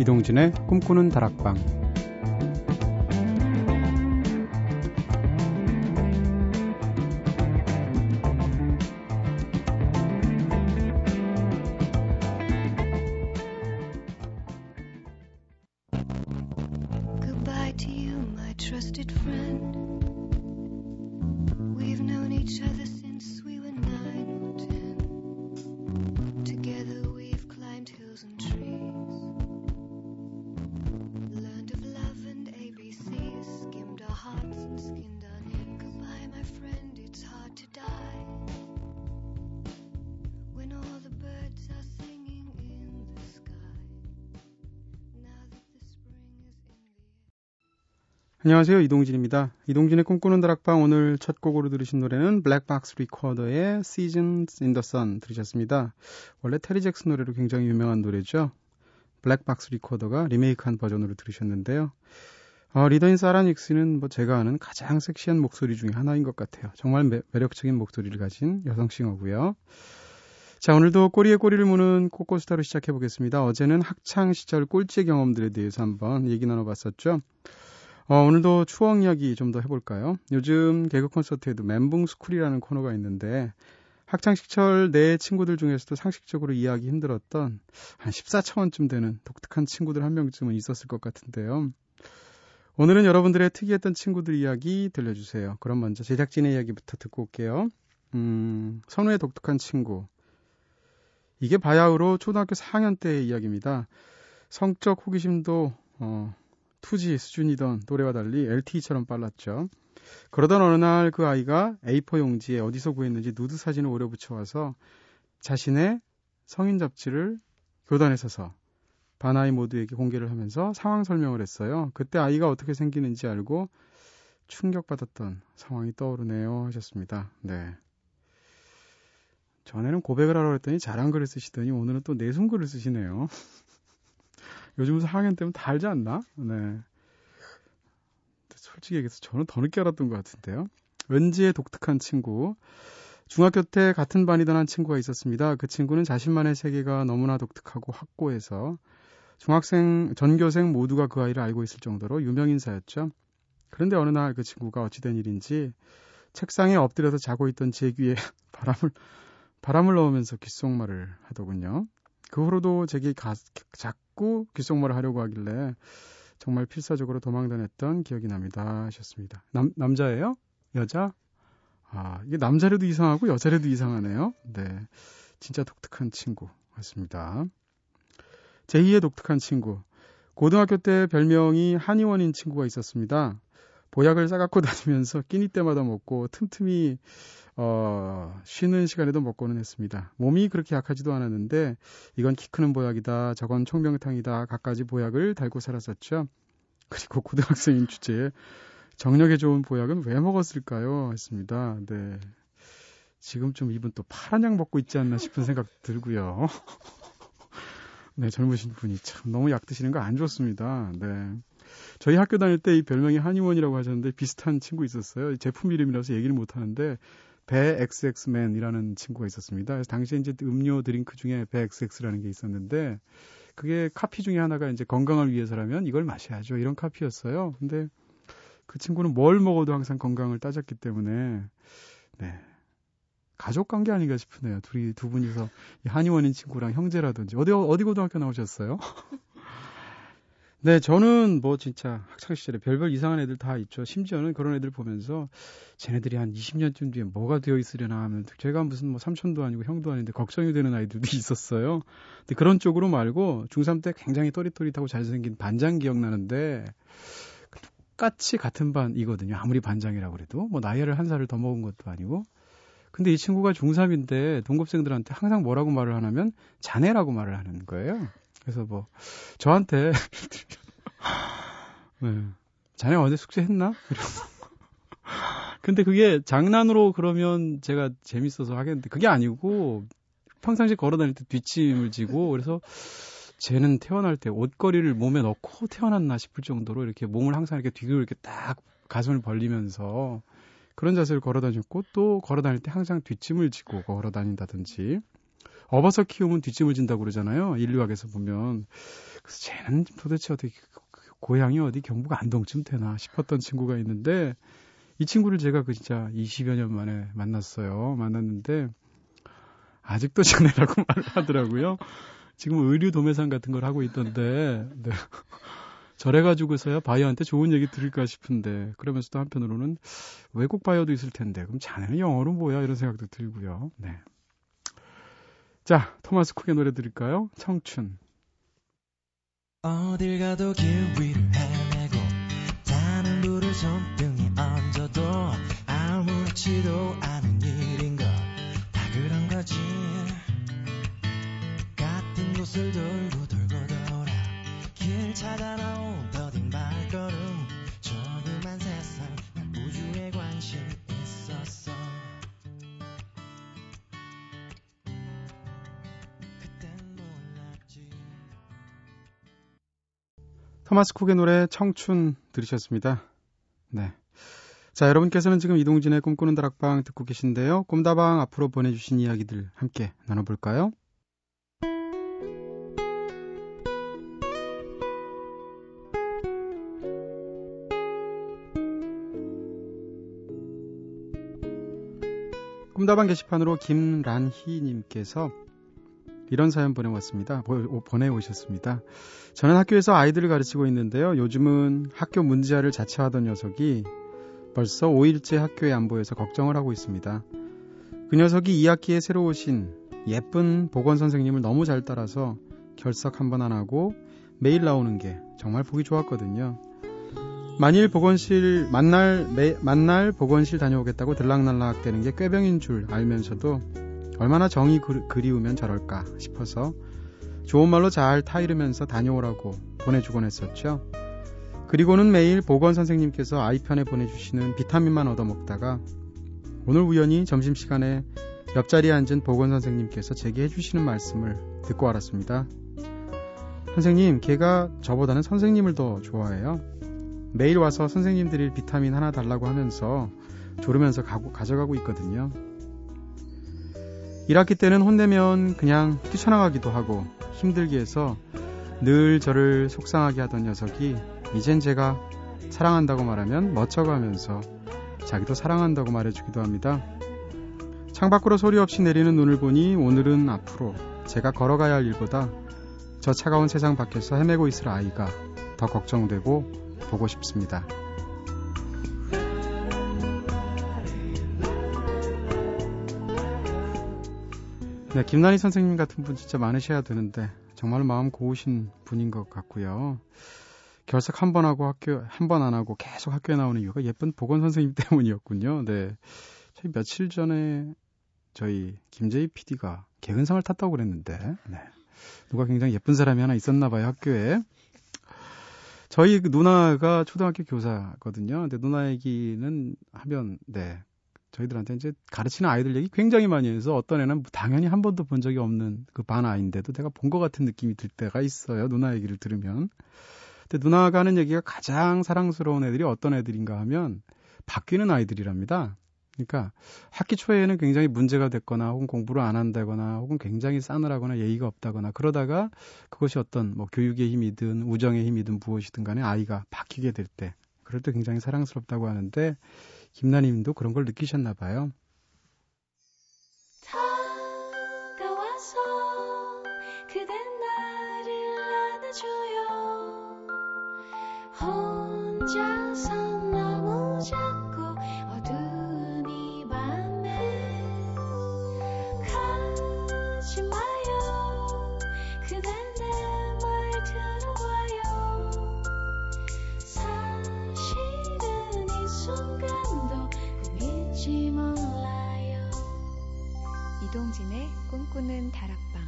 이동진의 꿈꾸는 다락방 안녕하세요. 이동진입니다. 이동진의 꿈꾸는 다락방 오늘 첫 곡으로 들으신 노래는 블랙박스 리코더의 Seasons in the Sun 들으셨습니다. 원래 테리 잭스 노래로 굉장히 유명한 노래죠. 블랙박스 리코더가 리메이크한 버전으로 들으셨는데요. 어, 리더인 사라 닉시는 뭐 제가 아는 가장 섹시한 목소리 중에 하나인 것 같아요. 정말 매, 매력적인 목소리를 가진 여성 싱어고요. 자, 오늘도 꼬리에 꼬리를 무는 코코스타로 시작해 보겠습니다. 어제는 학창 시절 꼴찌 경험들에 대해서 한번 얘기 나눠봤었죠. 어, 오늘도 추억 이야기 좀 더 해볼까요? 요즘 개그 콘서트에도 멘붕 스쿨이라는 코너가 있는데 학창 시절 내 친구들 중에서도 상식적으로 이해하기 힘들었던 한 14차원쯤 되는 독특한 친구들 한 명쯤은 있었을 것 같은데요. 오늘은 여러분들의 특이했던 친구들 이야기 들려주세요. 그럼 먼저 제작진의 이야기부터 듣고 올게요. 음, 선우의 독특한 친구. 이게 바야흐로 초등학교 4학년 때의 이야기입니다. 성적 호기심도 어, 투지 수준이던 또래와 달리 LTE처럼 빨랐죠. 그러던 어느 날 그 아이가 A4 용지에 어디서 구했는지 누드 사진을 오려 붙여와서 자신의 성인 잡지를 교단에 서서 반아이 모두에게 공개를 하면서 상황 설명을 했어요. 그때 아이가 어떻게 생기는지 알고 충격받았던 상황이 떠오르네요 하셨습니다. 네. 전에는 고백을 하라고 했더니 잘한 글을 쓰시더니 오늘은 또 내숭 글을 쓰시네요. 요즘 4학년 때면 다 알지 않나? 네. 솔직히 얘기해서 저는 더 늦게 알았던 것 같은데요. 왠지의 독특한 친구. 중학교 때 같은 반이던 한 친구가 있었습니다. 그 친구는 자신만의 세계가 너무나 독특하고 확고해서 중학생, 전교생 모두가 그 아이를 알고 있을 정도로 유명인사였죠. 그런데 어느 날 그 친구가 어찌된 일인지 책상에 엎드려서 자고 있던 제 귀에 바람을, 바람을 넣으면서 귓속말을 하더군요. 그 후로도 제게 가, 자 꾸 귓속말을 하려고 하길래 정말 필사적으로 도망다녔던 기억이 납니다. 하셨습니다. 남, 남자예요? 여자? 아, 이게 남자래도 이상하고 여자래도 이상하네요. 네. 진짜 독특한 친구 같습니다. 제2의 독특한 친구. 고등학교 때 별명이 한의원인 친구가 있었습니다. 보약을 싸갖고 다니면서 끼니 때마다 먹고 틈틈이 어, 쉬는 시간에도 먹고는 했습니다. 몸이 그렇게 약하지도 않았는데 이건 키 크는 보약이다. 저건 총명탕이다. 갖가지 보약을 달고 살았었죠. 그리고 고등학생인 주제에 정력에 좋은 보약은 왜 먹었을까요? 했습니다. 네. 지금 좀 이분 또 파란 약 먹고 있지 않나 싶은 생각 들고요. 네, 젊으신 분이 참 너무 약 드시는 거 안 좋습니다. 네. 저희 학교 다닐 때 이 별명이 한의원이라고 하셨는데 비슷한 친구 있었어요. 제품 이름이라서 얘기를 못 하는데 배 XX맨이라는 친구가 있었습니다. 그래서 당시에 이제 음료 드링크 중에 배 XX라는 게 있었는데 그게 카피 중에 하나가 이제 건강을 위해서라면 이걸 마셔야죠. 이런 카피였어요. 근데 그 친구는 뭘 먹어도 항상 건강을 따졌기 때문에 네. 가족 관계 아닌가 싶으네요. 둘이 두 분이서 한의원인 친구랑 형제라든지 어디 어디 고등학교 나오셨어요? 네, 저는 뭐 진짜 학창 시절에 별별 이상한 애들 다 있죠. 심지어는 그런 애들 보면서 쟤네들이 한 20년쯤 뒤에 뭐가 되어 있으려나 하면 제가 무슨 뭐 삼촌도 아니고 형도 아닌데 걱정이 되는 아이들도 있었어요. 근데 그런 쪽으로 말고 중3 때 굉장히 또릿또릿하고 잘생긴 반장 기억나는데 똑같이 같은 반이거든요. 아무리 반장이라고 그래도 뭐 나이를 한 살을 더 먹은 것도 아니고. 근데 이 친구가 중3인데 동급생들한테 항상 뭐라고 말을 하냐면 자네라고 말을 하는 거예요. 그래서 뭐 저한테 네. 자네가 어제 숙제했나? 근데 그게 장난으로 그러면 제가 재밌어서 하겠는데 그게 아니고 평상시 걸어 다닐 때 뒷짐을 지고 그래서 쟤는 태어날 때 옷걸이를 몸에 넣고 태어났나 싶을 정도로 이렇게 몸을 항상 이렇게 뒤로 이렇게 딱 가슴을 벌리면서 그런 자세를 걸어 다녔고 또 걸어 다닐 때 항상 뒷짐을 지고 걸어 다닌다든지 업어서 키우면 뒷짐을 진다고 그러잖아요. 인류학에서 보면. 그래서 쟤는 도대체 어떻게 그, 그 고향이 어디 경북 안동쯤 되나 싶었던 친구가 있는데 이 친구를 제가 그 진짜 20여 년 만에 만났어요. 만났는데 아직도 자네라고 말을 하더라고요. 지금 의류 도매상 같은 걸 하고 있던데 네. 저래 가지고서야 바이어한테 좋은 얘기 들을까 싶은데 그러면서도 한편으로는 외국 바이어도 있을 텐데 그럼 자네는 영어로 뭐야 이런 생각도 들고요. 네. 자 토마스 쿡의 노래 들을까요? 청춘. 어딜 가도 길 위를 헤매고 타는 불을 손등에 얹어도 아무렇지도 않은 일인 것다 그런 거지 같은 곳을 돌고 돌고 돌아 길 찾아 나온 토마스 쿡의 노래 청춘 들으셨습니다. 네. 자, 여러분께서는 지금 이동진의 꿈꾸는 다락방 듣고 계신데요. 꿈다방 앞으로 보내주신 이야기들 함께 나눠볼까요? 꿈다방 게시판으로 김란희님께서 이런 사연 보내왔습니다. 보내오셨습니다. 저는 학교에서 아이들을 가르치고 있는데요. 요즘은 학교 문제아를 자처하던 녀석이 벌써 5일째 학교에 안 보여서 걱정을 하고 있습니다. 그 녀석이 2학기에 새로 오신 예쁜 보건 선생님을 너무 잘 따라서 결석 한 번 안 하고 매일 나오는 게 정말 보기 좋았거든요. 만일 보건실 만날 매, 만날 보건실 다녀오겠다고 들락날락 되는 게 꾀병인 줄 알면서도 얼마나 정이 그, 그리우면 저럴까 싶어서 좋은 말로 잘 타이르면서 다녀오라고 보내주곤 했었죠. 그리고는 매일 보건 선생님께서 아이편에 보내주시는 비타민만 얻어먹다가 오늘 우연히 점심시간에 옆자리에 앉은 보건 선생님께서 제게 해주시는 말씀을 듣고 알았습니다. 선생님, 걔가 저보다는 선생님을 더 좋아해요. 매일 와서 선생님 들이 비타민 하나 달라고 하면서 조르면서 가고, 가져가고 있거든요. 1학기 때는 혼내면 그냥 뛰쳐나가기도 하고 힘들게 해서 늘 저를 속상하게 하던 녀석이 이젠 제가 사랑한다고 말하면 멋져가면서 자기도 사랑한다고 말해주기도 합니다. 창밖으로 소리 없이 내리는 눈을 보니 오늘은 앞으로 제가 걸어가야 할 일보다 저 차가운 세상 밖에서 헤매고 있을 아이가 더 걱정되고 보고 싶습니다. 네, 김난희 선생님 같은 분 진짜 많으셔야 되는데 정말 마음 고우신 분인 것 같고요. 결석 한 번 하고 학교 한 번 안 하고 계속 학교에 나오는 이유가 예쁜 보건 선생님 때문이었군요. 네. 저희 며칠 전에 저희 김재희 PD가 개근상을 탔다고 그랬는데 네. 누가 굉장히 예쁜 사람이 하나 있었나 봐요, 학교에. 저희 그 누나가 초등학교 교사거든요. 근데 누나 얘기는 하면 네. 저희들한테 이제 가르치는 아이들 얘기 굉장히 많이 해서 어떤 애는 당연히 한 번도 본 적이 없는 그 반 아이인데도 내가 본 것 같은 느낌이 들 때가 있어요. 누나 얘기를 들으면. 근데 누나가 하는 얘기가 가장 사랑스러운 애들이 어떤 애들인가 하면 바뀌는 아이들이랍니다. 그러니까 학기 초에는 굉장히 문제가 됐거나 혹은 공부를 안 한다거나 혹은 굉장히 싸늘하거나 예의가 없다거나 그러다가 그것이 어떤 뭐 교육의 힘이든 우정의 힘이든 무엇이든 간에 아이가 바뀌게 될 때 그럴 때 굉장히 사랑스럽다고 하는데 김나님도 그런 걸 느끼셨나 봐요. 꿈꾸는 다락방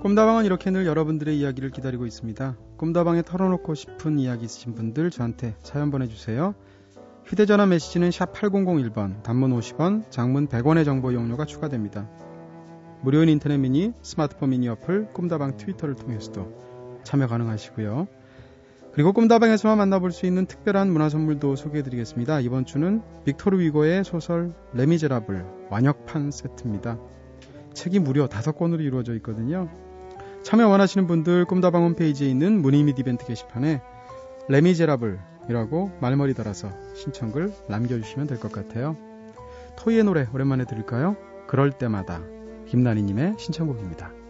꿈다방은 이렇게 늘 여러분들의 이야기를 기다리고 있습니다. 꿈다방에 털어놓고 싶은 이야기 있으신 분들 저한테 사연 보내주세요. 휴대전화 메시지는 샵 8001번, 단문 50원, 장문 100원의 정보 이용료가 추가됩니다. 무료인 인터넷 미니, 스마트폰 미니 어플, 꿈다방 트위터를 통해서도 참여 가능하시고요. 그리고 꿈다방에서만 만나볼 수 있는 특별한 문화 선물도 소개해드리겠습니다. 이번 주는 빅토르 위고의 소설 레미제라블 완역판 세트입니다. 책이 무려 다섯 권으로 이루어져 있거든요. 참여 원하시는 분들 꿈다방 홈페이지에 있는 문의 및 이벤트 게시판에 레미제라블이라고 말머리 달아서 신청글 남겨주시면 될 것 같아요. 토이의 노래 오랜만에 들을까요? 그럴 때마다 김나니님의 신청곡입니다.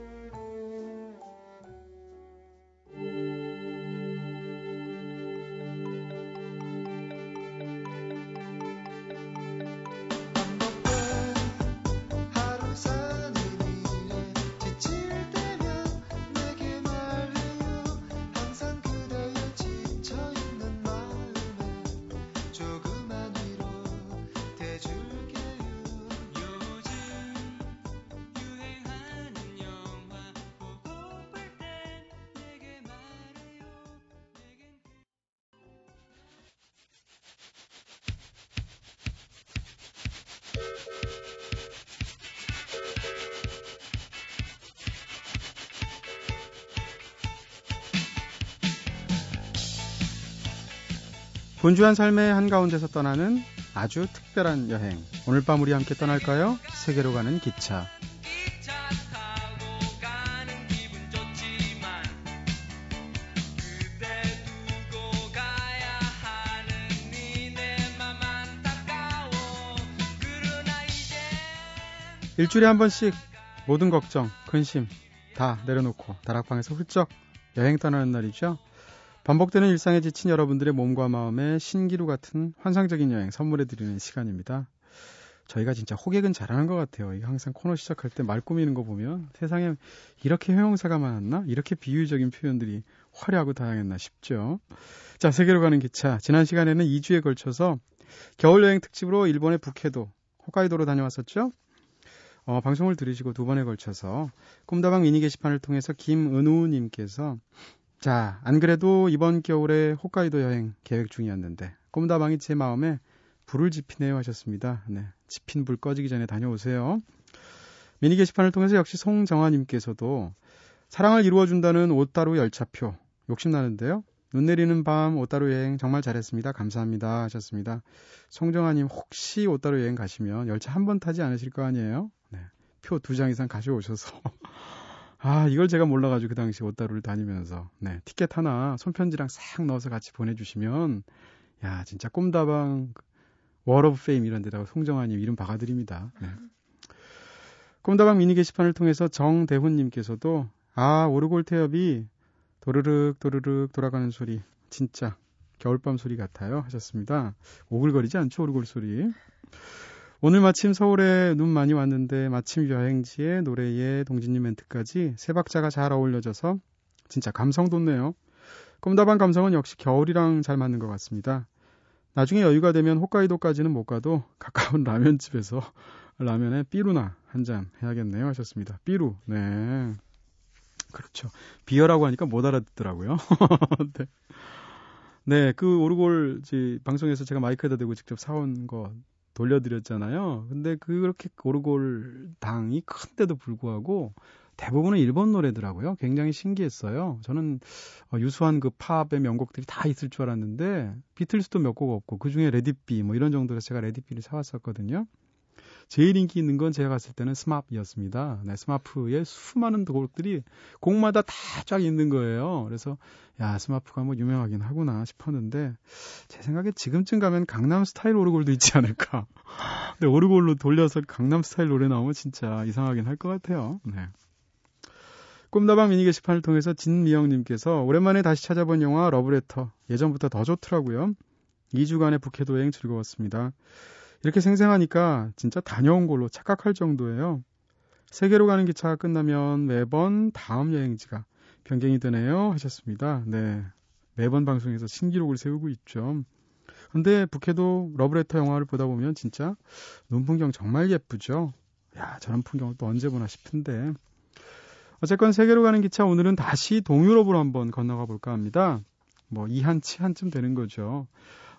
분주한 삶의 한가운데서 떠나는 아주 특별한 여행. 오늘 밤 우리 함께 떠날까요? 세계로 가는 기차. 일주일에 한 번씩 모든 걱정, 근심 다 내려놓고 다락방에서 훌쩍 여행 떠나는 날이죠. 반복되는 일상에 지친 여러분들의 몸과 마음에 신기루 같은 환상적인 여행 선물해 드리는 시간입니다. 저희가 진짜 호객은 잘하는 것 같아요. 이게 항상 코너 시작할 때 말 꾸미는 거 보면 세상에 이렇게 형용사가 많았나? 이렇게 비유적인 표현들이 화려하고 다양했나 싶죠. 자, 세계로 가는 기차. 지난 시간에는 2주에 걸쳐서 겨울 여행 특집으로 일본의 북해도, 홋카이도로 다녀왔었죠? 어, 방송을 들으시고 두 번에 걸쳐서 꿈다방 미니 게시판을 통해서 김은우님께서 자, 안 그래도 이번 겨울에 홋카이도 여행 계획 중이었는데 꿈다방이 제 마음에 불을 지피네요 하셨습니다. 네, 지핀 불 꺼지기 전에 다녀오세요. 미니 게시판을 통해서 역시 송정아님께서도 사랑을 이루어준다는 오따루 열차표 욕심나는데요. 눈 내리는 밤 오따루 여행 정말 잘했습니다. 감사합니다 하셨습니다. 송정아님 혹시 오따루 여행 가시면 열차 한 번 타지 않으실 거 아니에요? 네, 표 두 장 이상 가져오셔서 아, 이걸 제가 몰라가지고 그 당시 오타루를 다니면서, 네, 티켓 하나 손편지랑 싹 넣어서 같이 보내주시면, 야, 진짜 꿈다방, Wall of Fame 이런 데다가 송정아님 이름 박아드립니다. 네. 꿈다방 미니 게시판을 통해서 정대훈님께서도, 아, 오르골 태엽이 도르륵 도르륵 돌아가는 소리, 진짜 겨울밤 소리 같아요. 하셨습니다. 오글거리지 않죠, 오르골 소리. 오늘 마침 서울에 눈 많이 왔는데 마침 여행지에 노래에 동진님 멘트까지 세 박자가 잘 어울려져서 진짜 감성 돋네요. 꿈다방 감성은 역시 겨울이랑 잘 맞는 것 같습니다. 나중에 여유가 되면 홋카이도까지는 못 가도 가까운 라면집에서 라면에 삐루나 한 잔 해야겠네요 하셨습니다. 삐루. 네. 그렇죠. 비어라고 하니까 못 알아듣더라고요. 네. 네, 그 오르골 방송에서 제가 마이크에다 대고 직접 사온 거 돌려드렸잖아요. 근데 그렇게 오르골당이 큰데도 불구하고 대부분은 일본 노래더라고요. 굉장히 신기했어요. 저는 어, 유수한 그 팝의 명곡들이 다 있을 줄 알았는데 비틀스도 몇 곡 없고 그 중에 Let It Be 뭐 이런 정도로 제가 Let It Be를 사왔었거든요. 제일 인기 있는 건 제가 갔을 때는 스마프였습니다. 네, 스마프의 수많은 곡들이 곡마다 다 쫙 있는 거예요. 그래서 야 스마프가 뭐 유명하긴 하구나 싶었는데 제 생각에 지금쯤 가면 강남 스타일 오르골도 있지 않을까. 근데 오르골로 돌려서 강남 스타일 노래 나오면 진짜 이상하긴 할 것 같아요. 네. 꿈다방 미니 게시판을 통해서 진미영님께서 오랜만에 다시 찾아본 영화 러브레터 예전부터 더 좋더라고요. 2주간의 북해도 여행 즐거웠습니다. 이렇게 생생하니까 진짜 다녀온 걸로 착각할 정도예요. 세계로 가는 기차가 끝나면 매번 다음 여행지가 변경이 되네요 하셨습니다. 네. 매번 방송에서 신기록을 세우고 있죠. 근데 북해도 러브레터 영화를 보다 보면 진짜 눈풍경 정말 예쁘죠. 야, 저런 풍경을 또 언제 보나 싶은데. 어쨌건 세계로 가는 기차 오늘은 다시 동유럽으로 한번 건너가 볼까 합니다. 뭐 이한 치한쯤 되는 거죠.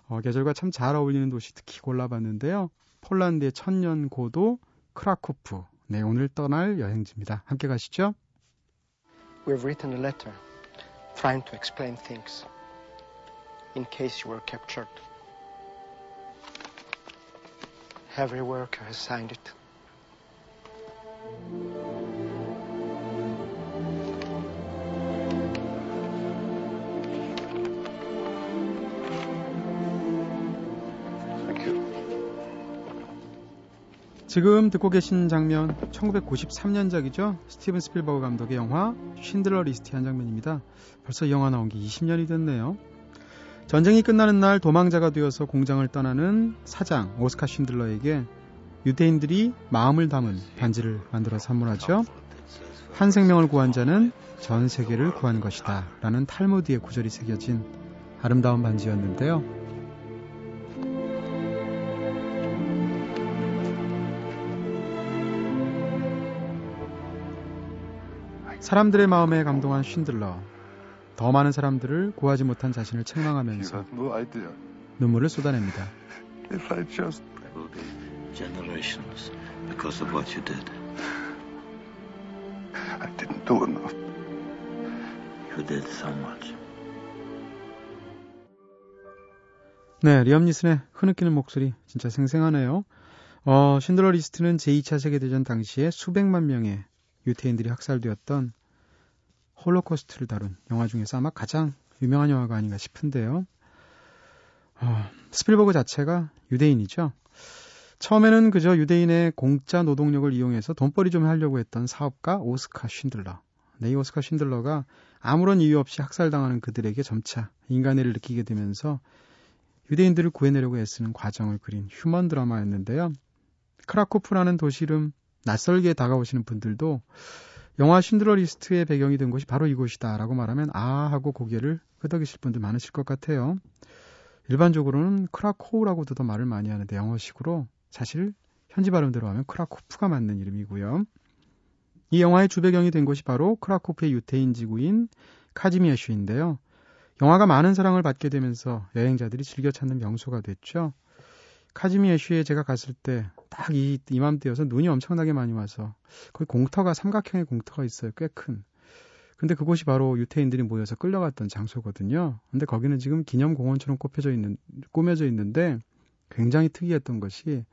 어, 계절과 참 잘 어울리는 도시 특히 골라봤는데요. 폴란드의 천년 고도 크라쿠프. 네, 오늘 떠날 여행지입니다. 함께 가시죠. We've written a letter trying to explain things in case you were captured. Every worker has signed it. 지금 듣고 계신 장면 1993년작이죠. 스티븐 스필버그 감독의 영화 쉰들러 리스트의 한 장면입니다. 벌써 이 영화 나온 게 20년이 됐네요. 전쟁이 끝나는 날 도망자가 되어서 공장을 떠나는 사장 오스카 쉰들러에게 유대인들이 마음을 담은 반지를 만들어 선물하죠. 한 생명을 구한 자는 전 세계를 구한 것이다. 라는 탈무드의 구절이 새겨진 아름다운 반지였는데요. 사람들의 마음에 감동한 쉰들러. 더 많은 사람들을 구하지 못한 자신을 책망하면서. 눈물을 쏟아냅니다. If I just there will be generations because of what you did. I didn't do enough. You did so much. 네, 리엄 니슨의 흐느끼는 목소리 진짜 생생하네요. 어, 쉰들러 리스트는 제2차 세계대전 당시에 수백만 명의 유태인들이 학살되었던 홀로코스트를 다룬 영화 중에서 아마 가장 유명한 영화가 아닌가 싶은데요. 어, 스필버그 자체가 유대인이죠. 처음에는 그저 유대인의 공짜 노동력을 이용해서 돈벌이 좀 하려고 했던 사업가 오스카 쉰들러. 네, 이 오스카 쉰들러가 아무런 이유 없이 학살당하는 그들에게 점차 인간애를 느끼게 되면서 유대인들을 구해내려고 애쓰는 과정을 그린 휴먼 드라마였는데요. 크라코프라는 도시 이름 낯설게 다가오시는 분들도 영화 쉰들러 리스트의 배경이 된 곳이 바로 이곳이다라고 말하면 아 하고 고개를 끄덕이실 분들 많으실 것 같아요. 일반적으로는 크라코우라고도 더 말을 많이 하는데 영어식으로 사실 현지 발음대로 하면 크라코프가 맞는 이름이고요. 이 영화의 주배경이 된 곳이 바로 크라코프의 유태인 지구인 카지미에슈인데요. 영화가 많은 사랑을 받게 되면서 여행자들이 즐겨 찾는 명소가 됐죠. 카지미에슈에 제가 갔을 때 딱 이 이맘때여서 눈이 엄청나게 많이 와서 거기 공터가 삼각형의 공터가 있어요. 꽤 큰. 근데 그곳이 바로 유태인들이 모여서 끌려갔던 장소거든요. 근데 거기는 지금 기념공원처럼 꼽혀져 있는 꾸며져 있는데 굉장히 특이했던 것이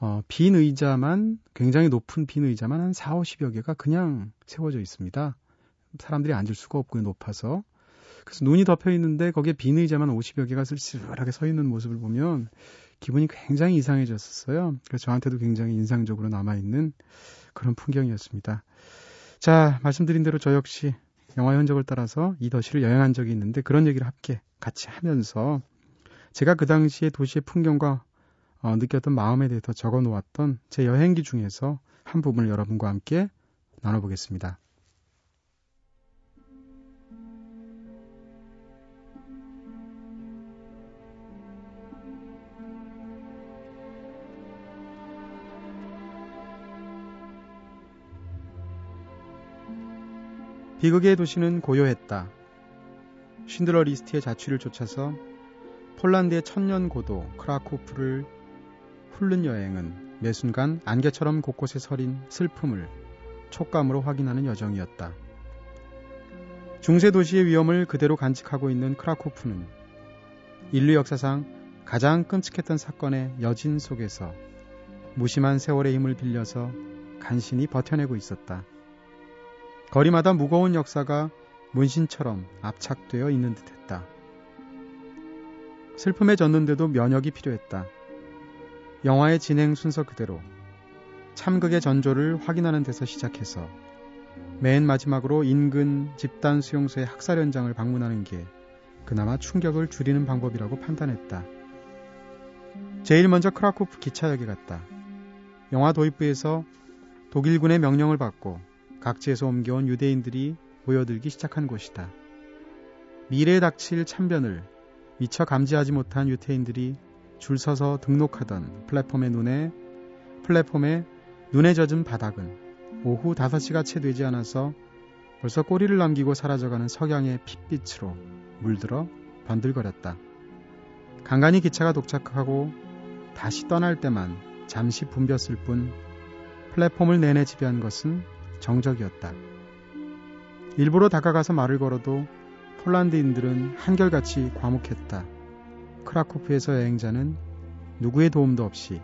어, 빈 의자만 굉장히 높은 빈 의자만 한 4, 50여 개가 그냥 세워져 있습니다. 사람들이 앉을 수가 없고 높아서 그래서 눈이 덮여 있는데 거기에 빈 의자만 50여 개가 쓸쓸하게 서 있는 모습을 보면 기분이 굉장히 이상해졌었어요. 그래서 저한테도 굉장히 인상적으로 남아있는 그런 풍경이었습니다. 자, 말씀드린 대로 저 역시 영화 현적을 따라서 이 도시를 여행한 적이 있는데 그런 얘기를 함께 같이 하면서 제가 그 당시에 도시의 풍경과 어, 느꼈던 마음에 대해서 적어 놓았던 제 여행기 중에서 한 부분을 여러분과 함께 나눠보겠습니다. 비극의 도시는 고요했다. 쉰들러 리스트의 자취를 쫓아서 폴란드의 천년 고도 크라코프를 훑는 여행은 매 순간 안개처럼 곳곳에 서린 슬픔을 촉감으로 확인하는 여정이었다. 중세 도시의 위엄을 그대로 간직하고 있는 크라코프는 인류 역사상 가장 끔찍했던 사건의 여진 속에서 무심한 세월의 힘을 빌려서 간신히 버텨내고 있었다. 거리마다 무거운 역사가 문신처럼 압착되어 있는 듯했다. 슬픔에 젖는데도 면역이 필요했다. 영화의 진행 순서 그대로 참극의 전조를 확인하는 데서 시작해서 맨 마지막으로 인근 집단 수용소의 학살 현장을 방문하는 게 그나마 충격을 줄이는 방법이라고 판단했다. 제일 먼저 크라코프 기차역에 갔다. 영화 도입부에서 독일군의 명령을 받고 각지에서 옮겨온 유대인들이 모여들기 시작한 곳이다. 미래에 닥칠 참변을 미처 감지하지 못한 유태인들이 줄 서서 등록하던 플랫폼의 눈에 플랫폼에 눈에 젖은 바닥은 오후 5시가 채 되지 않아서 벌써 꼬리를 남기고 사라져가는 석양의 핏빛으로 물들어 번들거렸다. 간간히 기차가 도착하고 다시 떠날 때만 잠시 붐볐을 뿐 플랫폼을 내내 지배한 것은 정적이었다. 일부러 다가가서 말을 걸어도 폴란드인들은 한결같이 과묵했다. 크라쿠프에서 여행자는 누구의 도움도 없이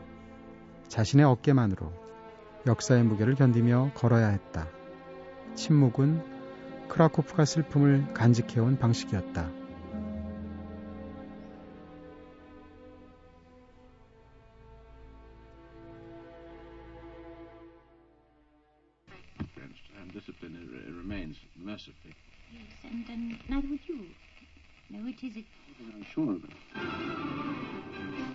자신의 어깨만으로 역사의 무게를 견디며 걸어야 했다. 침묵은 크라쿠프가 슬픔을 간직해온 방식이었다. Mercifully. Yes, and, and neither would you. No, it is. I'm sure of it.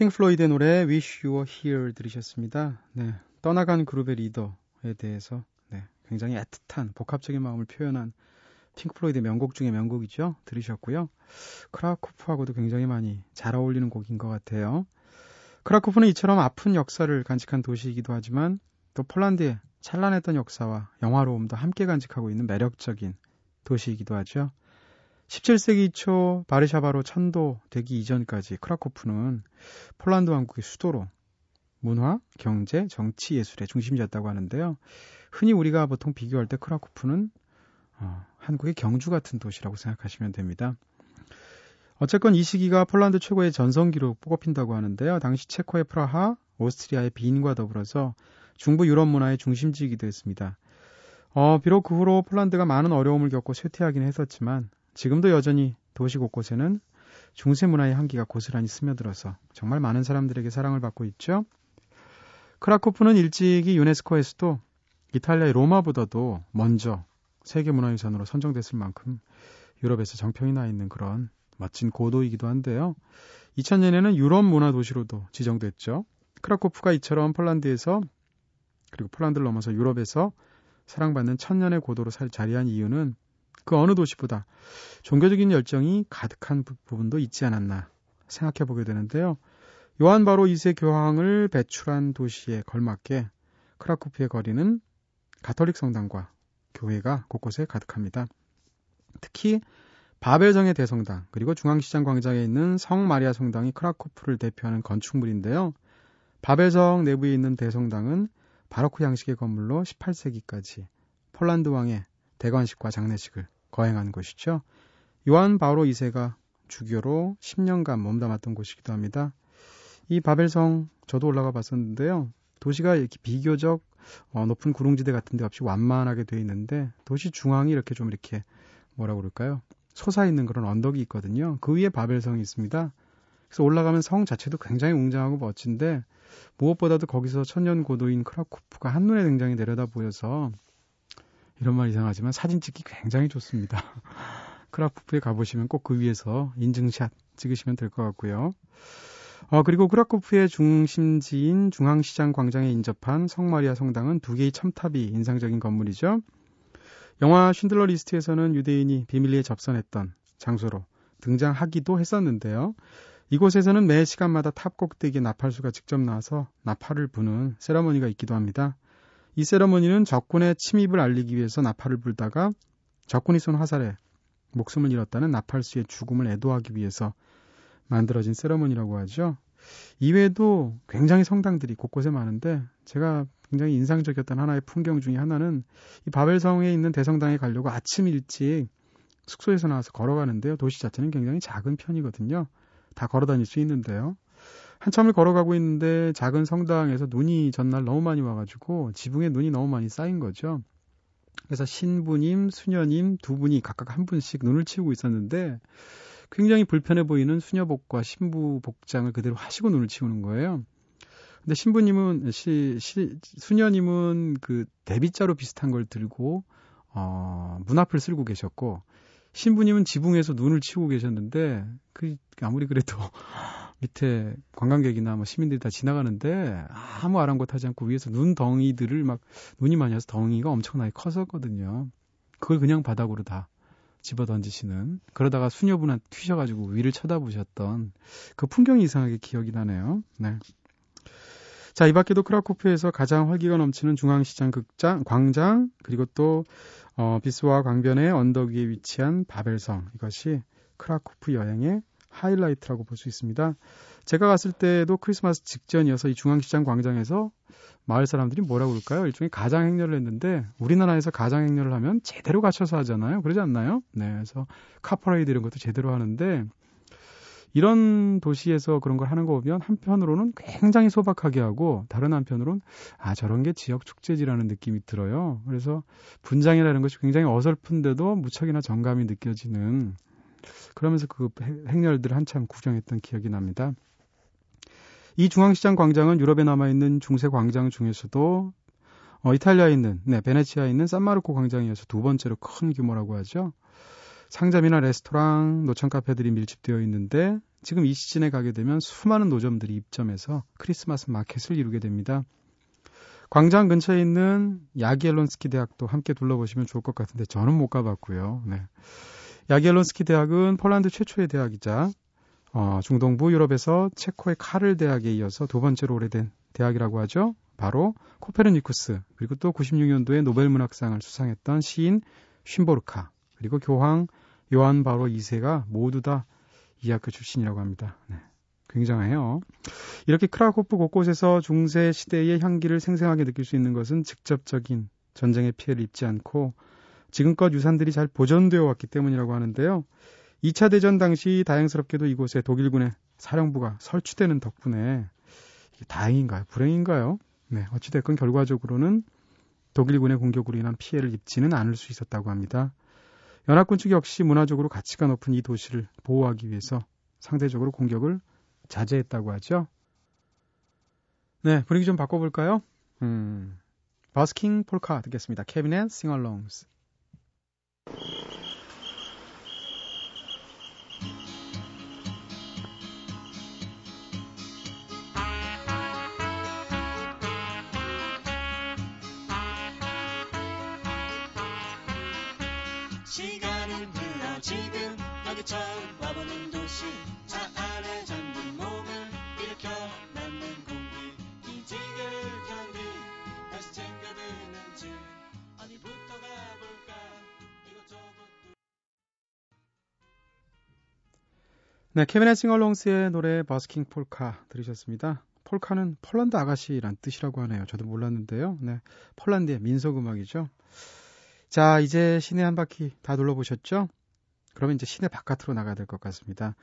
핑크 플로이드의 노래 Wish You Were Here 들으셨습니다. 네, 떠나간 그룹의 리더에 대해서 네, 굉장히 애틋한 복합적인 마음을 표현한 핑크 플로이드의 명곡 중에 명곡이죠. 들으셨고요. 크라코프하고도 굉장히 많이 잘 어울리는 곡인 것 같아요. 크라코프는 이처럼 아픈 역사를 간직한 도시이기도 하지만 또 폴란드의 찬란했던 역사와 영화로움도 함께 간직하고 있는 매력적인 도시이기도 하죠. 17세기 초 바르샤바로 천도되기 이전까지 크라코프는 폴란드 왕국의 수도로 문화, 경제, 정치, 예술의 중심지였다고 하는데요. 흔히 우리가 보통 비교할 때 크라코프는 어, 한국의 경주 같은 도시라고 생각하시면 됩니다. 어쨌건 이 시기가 폴란드 최고의 전성기로 뽑힌다고 하는데요. 당시 체코의 프라하, 오스트리아의 빈과 더불어서 중부 유럽 문화의 중심지이기도 했습니다. 어, 비록 그 후로 폴란드가 많은 어려움을 겪고 쇠퇴하긴 했었지만 지금도 여전히 도시 곳곳에는 중세 문화의 향기가 고스란히 스며들어서 정말 많은 사람들에게 사랑을 받고 있죠. 크라코프는 일찍이 유네스코에서도 이탈리아의 로마보다도 먼저 세계문화유산으로 선정됐을 만큼 유럽에서 정평이 나 있는 그런 멋진 고도이기도 한데요. 2000년에는 유럽 문화 도시로도 지정됐죠. 크라코프가 이처럼 폴란드에서 그리고 폴란드를 넘어서 유럽에서 사랑받는 천년의 고도로 살 자리한 이유는 그 어느 도시보다 종교적인 열정이 가득한 부, 부분도 있지 않았나 생각해 보게 되는데요. 요한 바로 2세 교황을 배출한 도시에 걸맞게 크라쿠프의 거리는 가톨릭 성당과 교회가 곳곳에 가득합니다. 특히 바벨성의 대성당 그리고 중앙시장 광장에 있는 성 마리아 성당이 크라코프를 대표하는 건축물인데요. 바벨성 내부에 있는 대성당은 바로크 양식의 건물로 18세기까지 폴란드 왕의 대관식과 장례식을 거행한 곳이죠. 요한 바로 2세가 주교로 10년간 몸담았던 곳이기도 합니다. 이 바벨성 저도 올라가 봤었는데요. 도시가 이렇게 비교적 어, 높은 구릉지대 같은 데 없이 완만하게 되어 있는데 도시 중앙이 이렇게 좀 이렇게 뭐라 그럴까요? 솟아 있는 그런 언덕이 있거든요. 그 위에 바벨성이 있습니다. 그래서 올라가면 성 자체도 굉장히 웅장하고 멋진데 무엇보다도 거기서 천년 고도인 크라코프가 한눈에 굉장히 내려다 보여서 이런 말 이상하지만 사진 찍기 굉장히 좋습니다. 크라코프에 가보시면 꼭 그 위에서 인증샷 찍으시면 될 것 같고요. 어, 그리고 크라코프의 중심지인 중앙시장 광장에 인접한 성마리아 성당은 두 개의 첨탑이 인상적인 건물이죠. 영화 쉰들러 리스트에서는 유대인이 비밀리에 접선했던 장소로 등장하기도 했었는데요. 이곳에서는 매 시간마다 탑 꼭대기에 나팔수가 직접 나와서 나팔을 부는 세리머니가 있기도 합니다. 이 세리머니는 적군의 침입을 알리기 위해서 나팔을 불다가 적군이 쏜 화살에 목숨을 잃었다는 나팔수의 죽음을 애도하기 위해서 만들어진 세리머니라고 하죠. 이외에도 굉장히 성당들이 곳곳에 많은데 제가 굉장히 인상적이었던 하나의 풍경 중에 하나는 이 바벨성에 있는 대성당에 가려고 아침 일찍 숙소에서 나와서 걸어가는데요. 도시 자체는 굉장히 작은 편이거든요. 다 걸어 다닐 수 있는데요. 한참을 걸어가고 있는데 작은 성당에서 눈이 전날 너무 많이 와가지고 지붕에 눈이 너무 많이 쌓인 거죠. 그래서 신부님, 수녀님 두 분이 각각 한 분씩 눈을 치우고 있었는데 굉장히 불편해 보이는 수녀복과 신부 복장을 그대로 하시고 눈을 치우는 거예요. 근데 신부님은 시, 시 수녀님은 그 대빗자루 비슷한 걸 들고 어, 문 앞을 쓸고 계셨고 신부님은 지붕에서 눈을 치우고 계셨는데 그 아무리 그래도 밑에 관광객이나 뭐 시민들이 다 지나가는데 아무 아랑곳하지 않고 위에서 눈 덩이들을 막 눈이 많이 와서 덩이가 엄청나게 컸었거든요. 그걸 그냥 바닥으로 다 집어 던지시는 그러다가 수녀분한테 튀셔가지고 위를 쳐다보셨던 그 풍경이 이상하게 기억이 나네요. 네. 자, 이 밖에도 크라코프에서 가장 활기가 넘치는 중앙시장 극장, 광장, 그리고 또, 어, 비스와 강변의 언덕 위에 위치한 바벨성. 이것이 크라코프 여행의 하이라이트라고 볼 수 있습니다. 제가 갔을 때도 크리스마스 직전이어서 이 중앙시장 광장에서 마을 사람들이 뭐라고 그럴까요? 일종의 가장 행렬을 했는데 우리나라에서 가장 행렬을 하면 제대로 갖춰서 하잖아요. 그러지 않나요? 네. 그래서 카퍼레이드 이런 것도 제대로 하는데 이런 도시에서 그런 걸 하는 거 보면 한편으로는 굉장히 소박하게 하고 다른 한편으로는 아 저런 게 지역 축제지라는 느낌이 들어요. 그래서 분장이라는 것이 굉장히 어설픈데도 무척이나 정감이 느껴지는 그러면서 그 행렬들 한참 구경했던 기억이 납니다. 이 중앙시장 광장은 유럽에 남아있는 중세 광장 중에서도 어, 이탈리아에 있는, 네, 베네치아에 있는 산마르코 광장이어서 두 번째로 큰 규모라고 하죠. 상점이나 레스토랑, 노천 카페들이 밀집되어 있는데 지금 이 시즌에 가게 되면 수많은 노점들이 입점해서 크리스마스 마켓을 이루게 됩니다. 광장 근처에 있는 야기엘론스키 대학도 함께 둘러보시면 좋을 것 같은데 저는 못 가봤고요. 네. 야기엘론스키 대학은 폴란드 최초의 대학이자 어, 중동부 유럽에서 체코의 카를 대학에 이어서 두 번째로 오래된 대학이라고 하죠. 바로 코페르니쿠스 그리고 또 96년도에 노벨 문학상을 수상했던 시인 쉰보르카 그리고 교황 요한 바로 2세가 모두 다 이 학교 출신이라고 합니다. 네. 굉장해요. 이렇게 크라코프 곳곳에서 중세 시대의 향기를 생생하게 느낄 수 있는 것은 직접적인 전쟁의 피해를 입지 않고 지금껏 유산들이 잘 보존되어 왔기 때문이라고 하는데요. 2차 대전 당시 다행스럽게도 이곳에 독일군의 사령부가 설치되는 덕분에 다행인가요? 불행인가요? 네, 어찌됐건 결과적으로는 독일군의 공격으로 인한 피해를 입지는 않을 수 있었다고 합니다. 연합군 측 역시 문화적으로 가치가 높은 이 도시를 보호하기 위해서 상대적으로 공격을 자제했다고 하죠. 네, 분위기 좀 바꿔볼까요? 음, 버스킹 폴카 듣겠습니다. 케빈의 싱얼롱스. 시간은 흘러 지금 여기 처음 와보는 도시 차 안에 잠 네, 케빈의 싱얼롱스의 노래 버스킹 폴카 들으셨습니다. 폴카는 폴란드 아가씨란 뜻이라고 하네요. 저도 몰랐는데요. 네, 폴란드의 민속 음악이죠. 자, 이제 시내 한 바퀴 다 둘러보셨죠? 그러면 이제 시내 바깥으로 나가야 될 것 같습니다.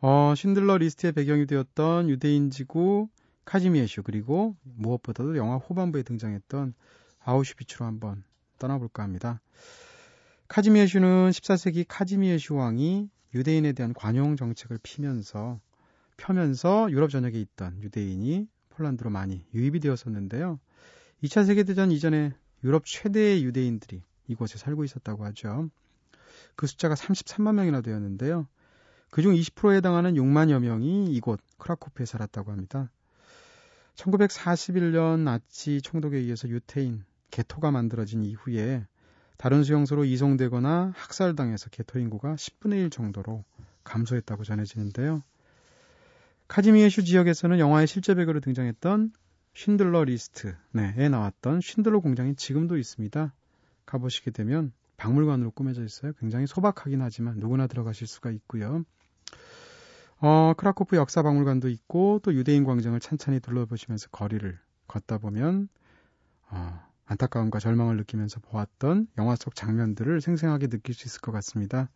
어, 쉰들러 리스트의 배경이 되었던 유대인 지구 카지미에슈 그리고 무엇보다도 영화 후반부에 등장했던 아우슈비츠로 한번 떠나볼까 합니다. 카지미에슈는 14세기 카지미에슈 왕이 유대인에 대한 관용 정책을 피면서 펴면서 유럽 전역에 있던 유대인이 폴란드로 많이 유입이 되었었는데요. 2차 세계대전 이전에 유럽 최대의 유대인들이 이곳에 살고 있었다고 하죠. 그 숫자가 33만 명이나 되었는데요. 그중 20%에 해당하는 6만여 명이 이곳 크라코프에 살았다고 합니다. 1941년 나치 총독에 의해서 유태인 개토가 만들어진 이후에 다른 수용소로 이송되거나 학살당해서 개토 인구가 10분의 1 정도로 감소했다고 전해지는데요. 카지미에슈 지역에서는 영화의 실제 배경으로 등장했던 쉰들러 리스트에 나왔던 쉰들러 공장이 지금도 있습니다. 가보시게 되면 박물관으로 꾸며져 있어요. 굉장히 소박하긴 하지만 누구나 들어가실 수가 있고요. 어, 크라코프 역사박물관도 있고 또 유대인 광장을 찬찬히 둘러보시면서 거리를 걷다 보면 어, 안타까움과 절망을 느끼면서 보았던 영화 속 장면들을 생생하게 느낄 수 있을 것 같습니다.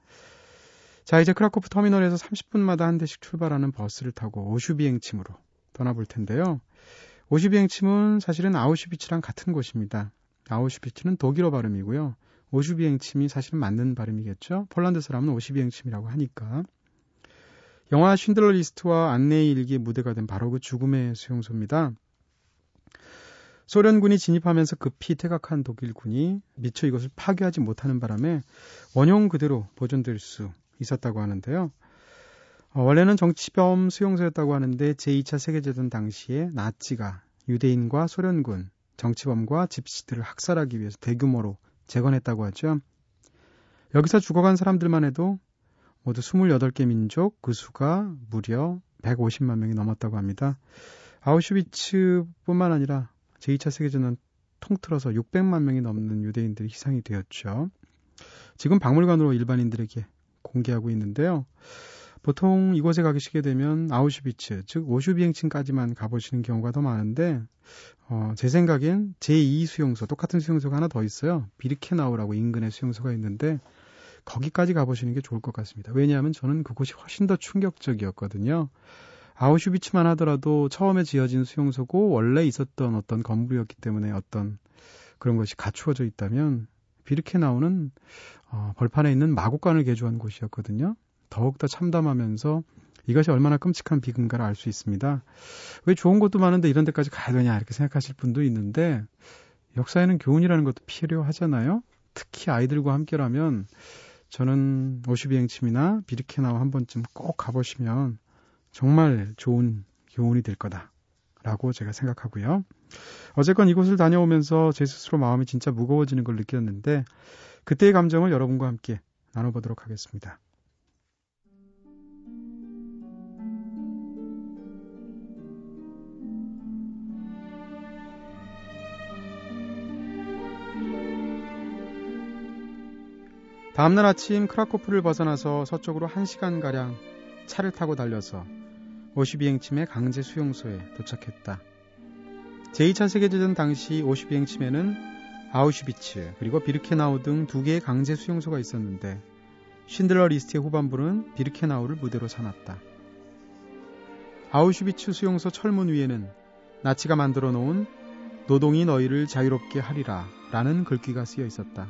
자, 이제 크라코프 터미널에서 30분마다 한 대씩 출발하는 버스를 타고 오슈비행침으로 떠나볼 텐데요. 오슈비행침은 사실은 아우슈비츠랑 같은 곳입니다. 아우슈비츠는 독일어 발음이고요. 오슈비행침이 사실은 맞는 발음이겠죠. 폴란드 사람은 오슈비행침이라고 하니까. 영화 쉰들러 리스트와 안네의 일기의 무대가 된 바로 그 죽음의 수용소입니다. 소련군이 진입하면서 급히 퇴각한 독일군이 미처 이것을 파괴하지 못하는 바람에 원형 그대로 보존될 수 있었다고 하는데요. 어, 원래는 정치범 수용소였다고 하는데 제2차 세계대전 당시에 나치가 유대인과 소련군, 정치범과 집시들을 학살하기 위해서 대규모로 재건했다고 하죠. 여기서 죽어간 사람들만 해도 모두 28개 민족, 그 수가 무려 150만 명이 넘었다고 합니다. 아우슈비츠뿐만 아니라 제2차 세계대전은 통틀어서 600만 명이 넘는 유대인들이 희생이 되었죠. 지금 박물관으로 일반인들에게 공개하고 있는데요. 보통 이곳에 가시게 되면 아우슈비츠, 즉 오슈 비행층까지만 가보시는 경우가 더 많은데 어, 제 생각엔 제2 수용소, 똑같은 수용소가 하나 더 있어요. 비르케나우라고 인근에 수용소가 있는데 거기까지 가보시는 게 좋을 것 같습니다. 왜냐하면 저는 그곳이 훨씬 더 충격적이었거든요. 아우슈비츠만 하더라도 처음에 지어진 수용소고 원래 있었던 어떤 건물이었기 때문에 어떤 그런 것이 갖추어져 있다면 비르케나우는 어, 벌판에 있는 마곡간을 개조한 곳이었거든요. 더욱더 참담하면서 이것이 얼마나 끔찍한 비근가를 알 수 있습니다. 왜 좋은 곳도 많은데 이런 데까지 가야 되냐 이렇게 생각하실 분도 있는데 역사에는 교훈이라는 것도 필요하잖아요. 특히 아이들과 함께라면 저는 오슈비행침이나 비르케나우 한 번쯤 꼭 가보시면 정말 좋은 교훈이 될 거다 라고 제가 생각하고요. 어쨌건 이곳을 다녀오면서 제 스스로 마음이 진짜 무거워지는 걸 느꼈는데 그때의 감정을 여러분과 함께 나눠보도록 하겠습니다. 다음날 아침 크라코프를 벗어나서 서쪽으로 1시간가량 차를 타고 달려서 오슈비행침의 강제 수용소에 도착했다. 제2차 세계대전 당시 오슈비행침에는 아우슈비츠 그리고 비르케나우 등 두 개의 강제 수용소가 있었는데 쉰들러 리스트의 후반부는 비르케나우를 무대로 삼았다. 아우슈비츠 수용소 철문 위에는 나치가 만들어 놓은 노동이 너희를 자유롭게 하리라 라는 글귀가 쓰여 있었다.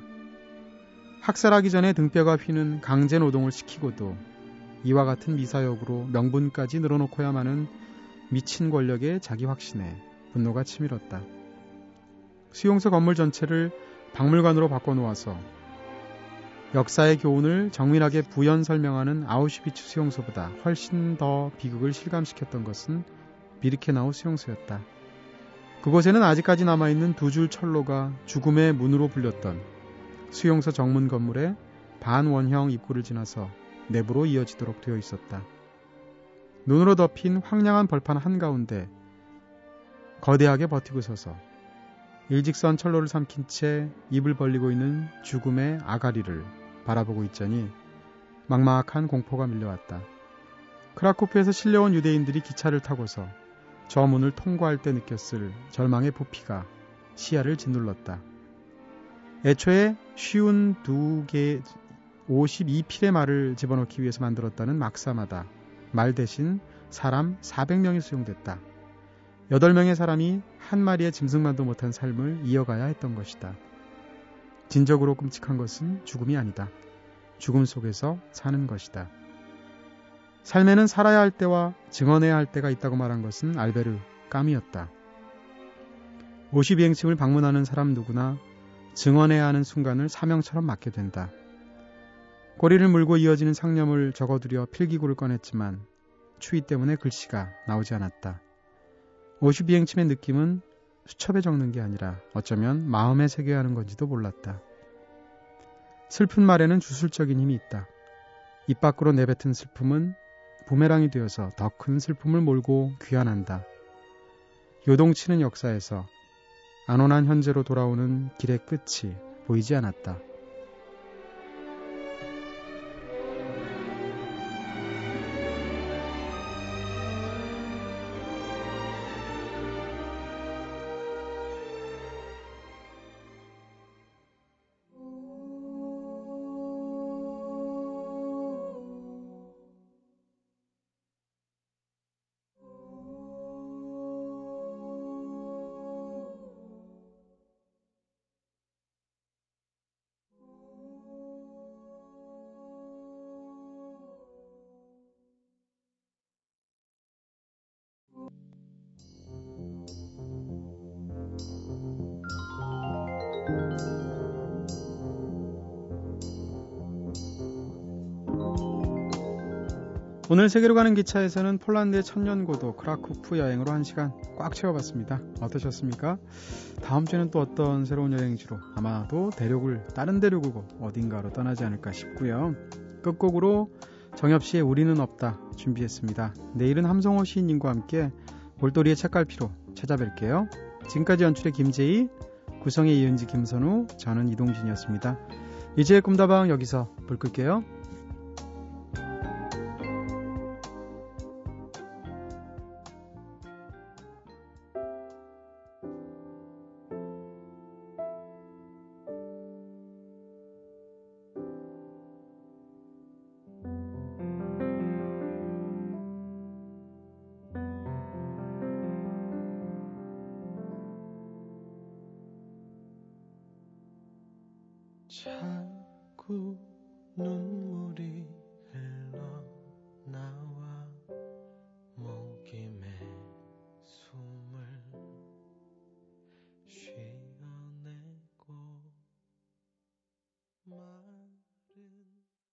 학살하기 전에 등뼈가 휘는 강제 노동을 시키고도 이와 같은 미사역으로 명분까지 늘어놓고야만은 미친 권력의 자기 확신에 분노가 치밀었다. 수용소 건물 전체를 박물관으로 바꿔놓아서 역사의 교훈을 정밀하게 부연 설명하는 아우슈비츠 수용소보다 훨씬 더 비극을 실감시켰던 것은 비르케나우 수용소였다. 그곳에는 아직까지 남아있는 두 줄 철로가 죽음의 문으로 불렸던 수용소 정문 건물의 반원형 입구를 지나서 내부로 이어지도록 되어 있었다. 눈으로 덮인 황량한 벌판 한가운데 거대하게 버티고 서서 일직선 철로를 삼킨 채 입을 벌리고 있는 죽음의 아가리를 바라보고 있자니 막막한 공포가 밀려왔다. 크라코프에서 실려온 유대인들이 기차를 타고서 저 문을 통과할 때 느꼈을 절망의 부피가 시야를 짓눌렀다. 애초에 쉬운 두 개 52필의 말을 집어넣기 위해서 만들었다는 막사마다 말 대신 사람 400명이 수용됐다. 8명의 사람이 한 마리의 짐승만도 못한 삶을 이어가야 했던 것이다. 진적으로 끔찍한 것은 죽음이 아니다. 죽음 속에서 사는 것이다. 삶에는 살아야 할 때와 증언해야 할 때가 있다고 말한 것은 알베르 까미였다. 52행층을 방문하는 사람 누구나 증언해야 하는 순간을 사명처럼 맞게 된다. 꼬리를 물고 이어지는 상념을 적어두려 필기구를 꺼냈지만 추위 때문에 글씨가 나오지 않았다. 오슈 비행침의 느낌은 수첩에 적는 게 아니라 어쩌면 마음에 새겨야 하는 건지도 몰랐다. 슬픈 말에는 주술적인 힘이 있다. 입 밖으로 내뱉은 슬픔은 부메랑이 되어서 더 큰 슬픔을 몰고 귀환한다. 요동치는 역사에서 안온한 현재로 돌아오는 길의 끝이 보이지 않았다. 오늘 세계로 가는 기차에서는 폴란드의 천년고도 크라쿠프 여행으로 한 시간 꽉 채워봤습니다. 어떠셨습니까? 다음 주에는 또 어떤 새로운 여행지로 아마도 대륙을 다른 대륙이고 어딘가로 떠나지 않을까 싶고요. 끝곡으로 정엽 씨의 우리는 없다 준비했습니다. 내일은 함성호 시인님과 함께 볼돌이의 책갈피로 찾아뵐게요. 지금까지 연출의 김재희, 구성의 이은지, 김선우, 저는 이동진이었습니다. 이제의 꿈다방 여기서 불 끌게요.